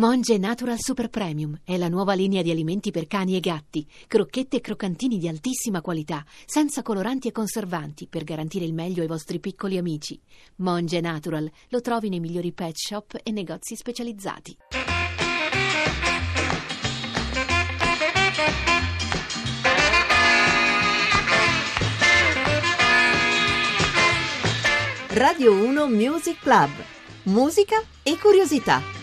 Monge Natural Super Premium è la nuova linea di alimenti per cani e gatti, crocchette e croccantini di altissima qualità, senza coloranti e conservanti, per garantire il meglio ai vostri piccoli amici. Monge Natural lo trovi nei migliori pet shop e negozi specializzati. Radio 1 Music Club. Musica e curiosità.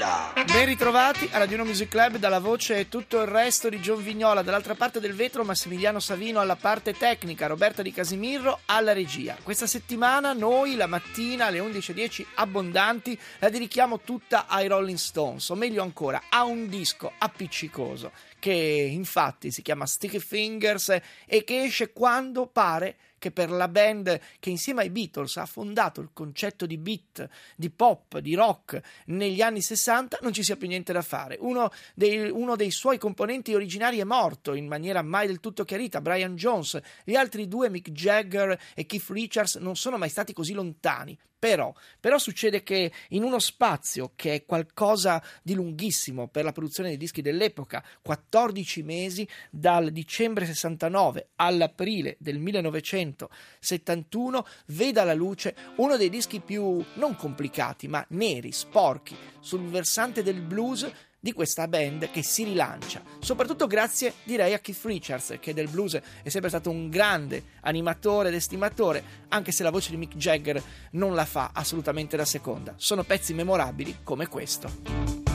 Ben ritrovati a Radio 1 Music Club dalla voce e tutto il resto di John Vignola, dall'altra parte del vetro Massimiliano Savino alla parte tecnica, Roberta Di Casimirro alla regia. Questa settimana noi la mattina alle 11.10 abbondanti la dedichiamo tutta ai Rolling Stones, o meglio ancora a un disco appiccicoso che infatti si chiama Sticky Fingers e che esce quando pare che per la band che insieme ai Beatles ha fondato il concetto di beat, di pop, di rock negli anni 60 non ci sia più niente da fare. Uno dei, uno dei suoi componenti originari è morto in maniera mai del tutto chiarita, Brian Jones. Gli altri due, Mick Jagger e Keith Richards, non sono mai stati così lontani. Però, però, succede che in uno spazio che è qualcosa di lunghissimo per la produzione dei dischi dell'epoca, 14 mesi dal dicembre 69 all'aprile del 1971, veda la luce uno dei dischi più non complicati ma neri, sporchi, sul versante del blues di questa band che si rilancia, soprattutto grazie direi a Keith Richards che del blues è sempre stato un grande animatore ed estimatore, anche se la voce di Mick Jagger non la fa assolutamente da seconda. Sono pezzi memorabili come questo.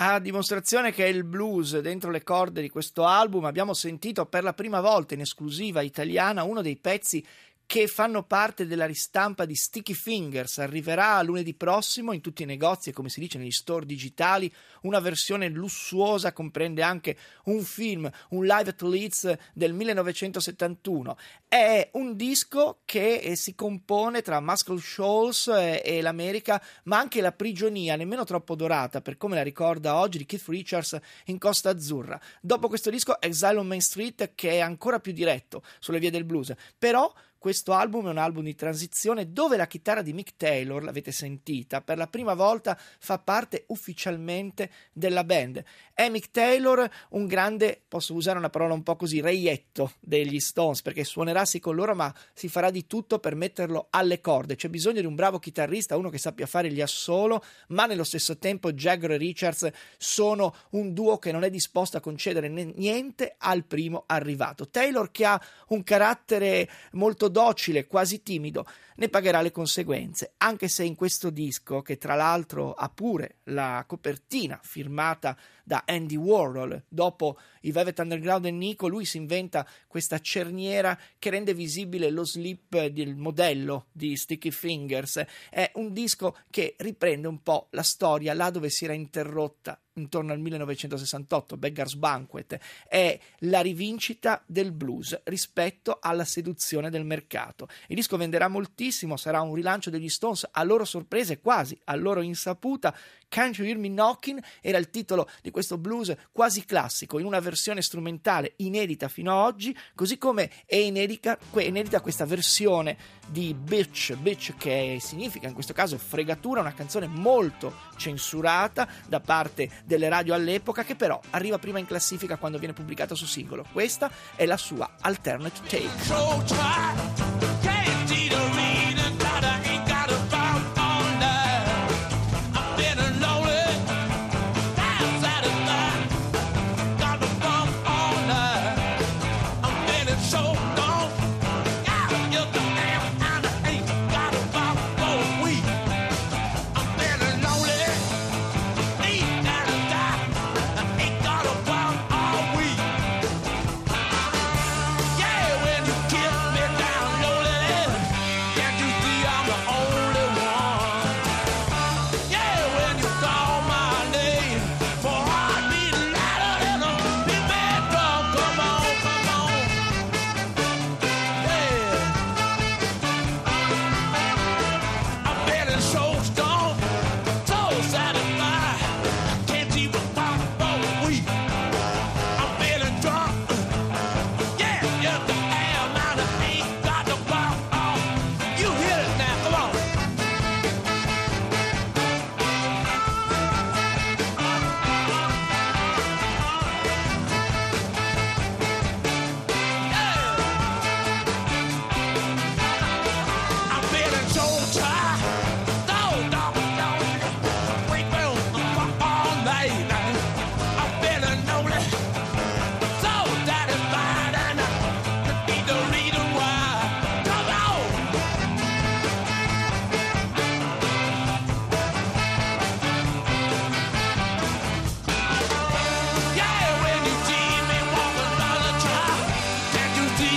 A dimostrazione che il blues dentro le corde di questo album abbiamo sentito per la prima volta in esclusiva italiana uno dei pezzi che fanno parte della ristampa di Sticky Fingers. Arriverà lunedì prossimo in tutti i negozi e come si dice negli store digitali una versione lussuosa, comprende anche un film, un live at Leeds del 1971. È un disco che eh, si compone tra Muscle Shoals e, e l'America, ma anche la prigionia, nemmeno troppo dorata, per come la ricorda oggi di Keith Richards in Costa Azzurra. Dopo questo disco Exile on Main Street che è ancora più diretto sulle vie del blues, però questo album è un album di transizione dove la chitarra di Mick Taylor, l'avete sentita, per la prima volta fa parte ufficialmente della band. È Mick Taylor un grande, posso usare una parola un po' così, reietto degli Stones, perché suonerà sì con loro, ma si farà di tutto per metterlo alle corde. C'è bisogno di un bravo chitarrista, uno che sappia fare gli assolo, ma nello stesso tempo Jagger e Richards sono un duo che non è disposto a concedere niente al primo arrivato. Taylor che ha un carattere molto docile, quasi timido, ne pagherà le conseguenze, anche se in questo disco, che tra l'altro ha pure la copertina firmata da Andy Warhol, dopo i Velvet Underground e Nico, lui si inventa questa cerniera che rende visibile lo slip del modello di Sticky Fingers. È un disco che riprende un po' la storia là dove si era interrotta intorno al 1968, Beggar's Banquet, è la rivincita del blues rispetto alla seduzione del mercato. Il disco venderà moltissimo, sarà un rilancio degli Stones a loro sorpresa e quasi a loro insaputa. Can't You Hear Me Knocking era il titolo di questo blues quasi classico, in una versione strumentale inedita fino ad oggi, così come è inedita, inedita questa versione di Bitch, Bitch che significa in questo caso fregatura, una canzone molto censurata da parte delle radio all'epoca che però arriva prima in classifica quando viene pubblicata su singolo. Questa è la sua alternate take.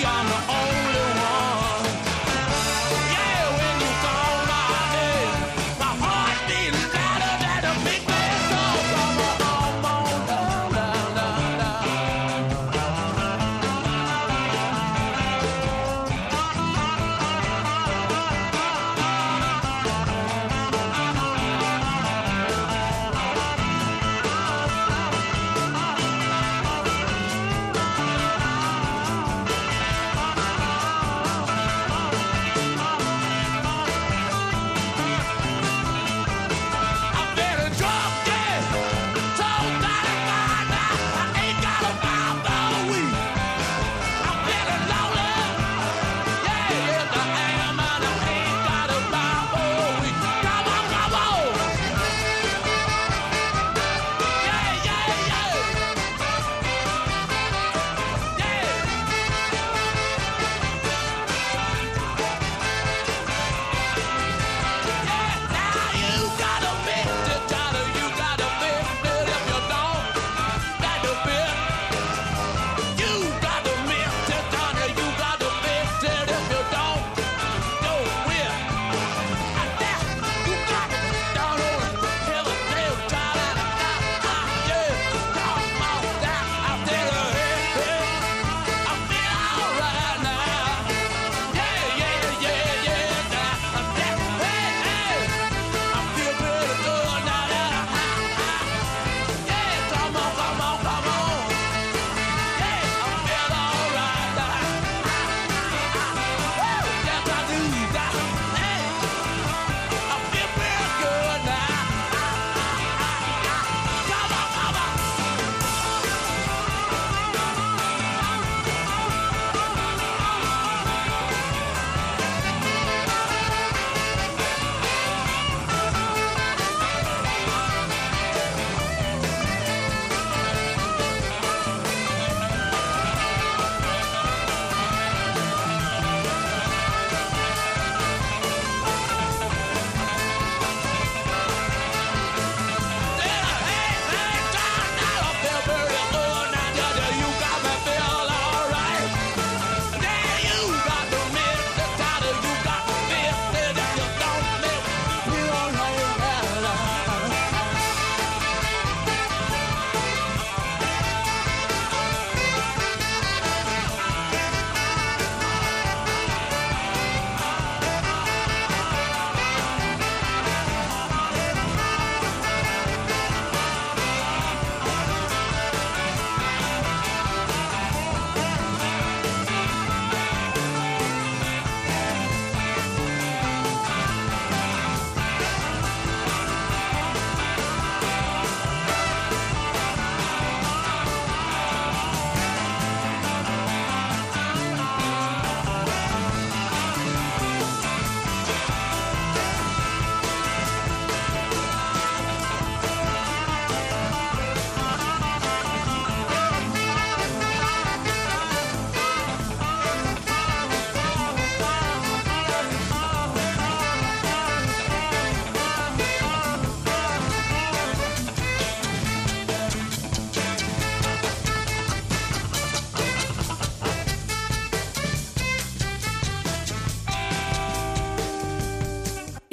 on the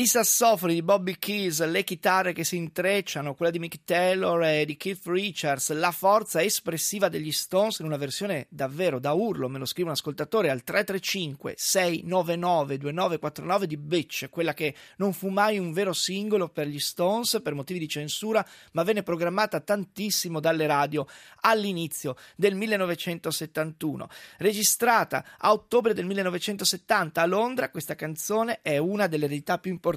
sassofoni di Bobby Keys, le chitarre che si intrecciano, quella di Mick Taylor e di Keith Richards, la forza espressiva degli Stones in una versione davvero da urlo, me lo scrive un ascoltatore al 335 699 2949 di Bitch, quella che non fu mai un vero singolo per gli Stones per motivi di censura, ma venne programmata tantissimo dalle radio all'inizio del 1971. Registrata a ottobre del 1970 a Londra, questa canzone è una delle eredità più importanti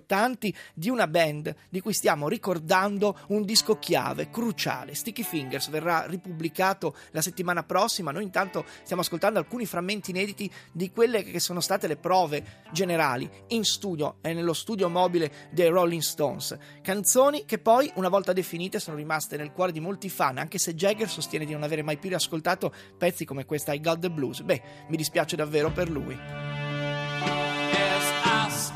di una band di cui stiamo ricordando un disco chiave, cruciale. Sticky Fingers verrà ripubblicato la settimana prossima. Noi intanto stiamo ascoltando alcuni frammenti inediti di quelle che sono state le prove generali in studio e nello studio mobile dei Rolling Stones. Canzoni che poi, una volta definite, sono rimaste nel cuore di molti fan, anche se Jagger sostiene di non avere mai più riascoltato pezzi come questa I Got the Blues. Beh, mi dispiace davvero per lui. As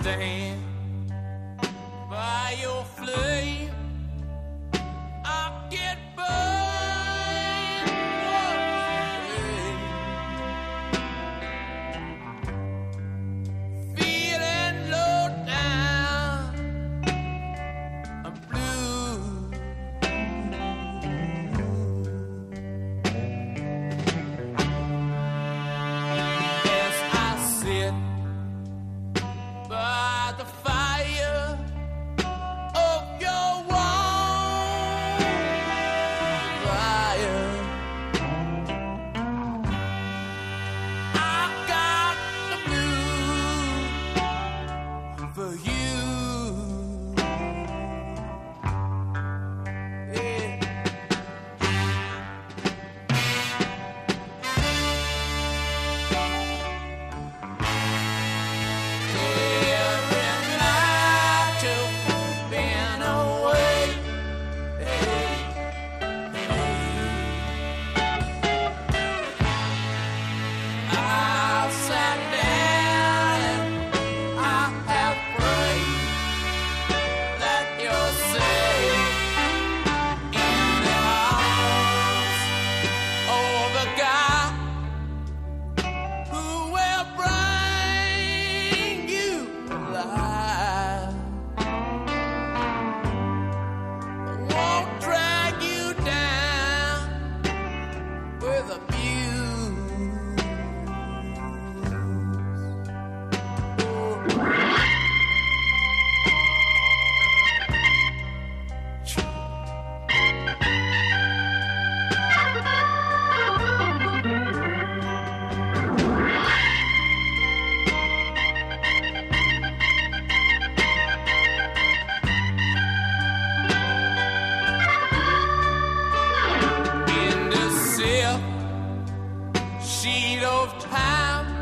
sheet of time.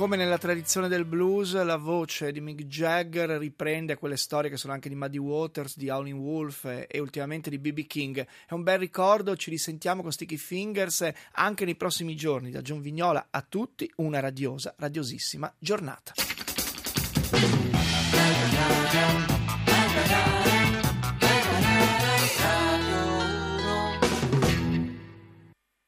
come nella tradizione del blues, la voce di Mick Jagger riprende quelle storie che sono anche di Muddy Waters, di Howlin' Wolf e, ultimamente di BB King. È un bel ricordo, ci risentiamo con Sticky Fingers anche nei prossimi giorni. Da John Vignola a tutti una radiosa, radiosissima giornata.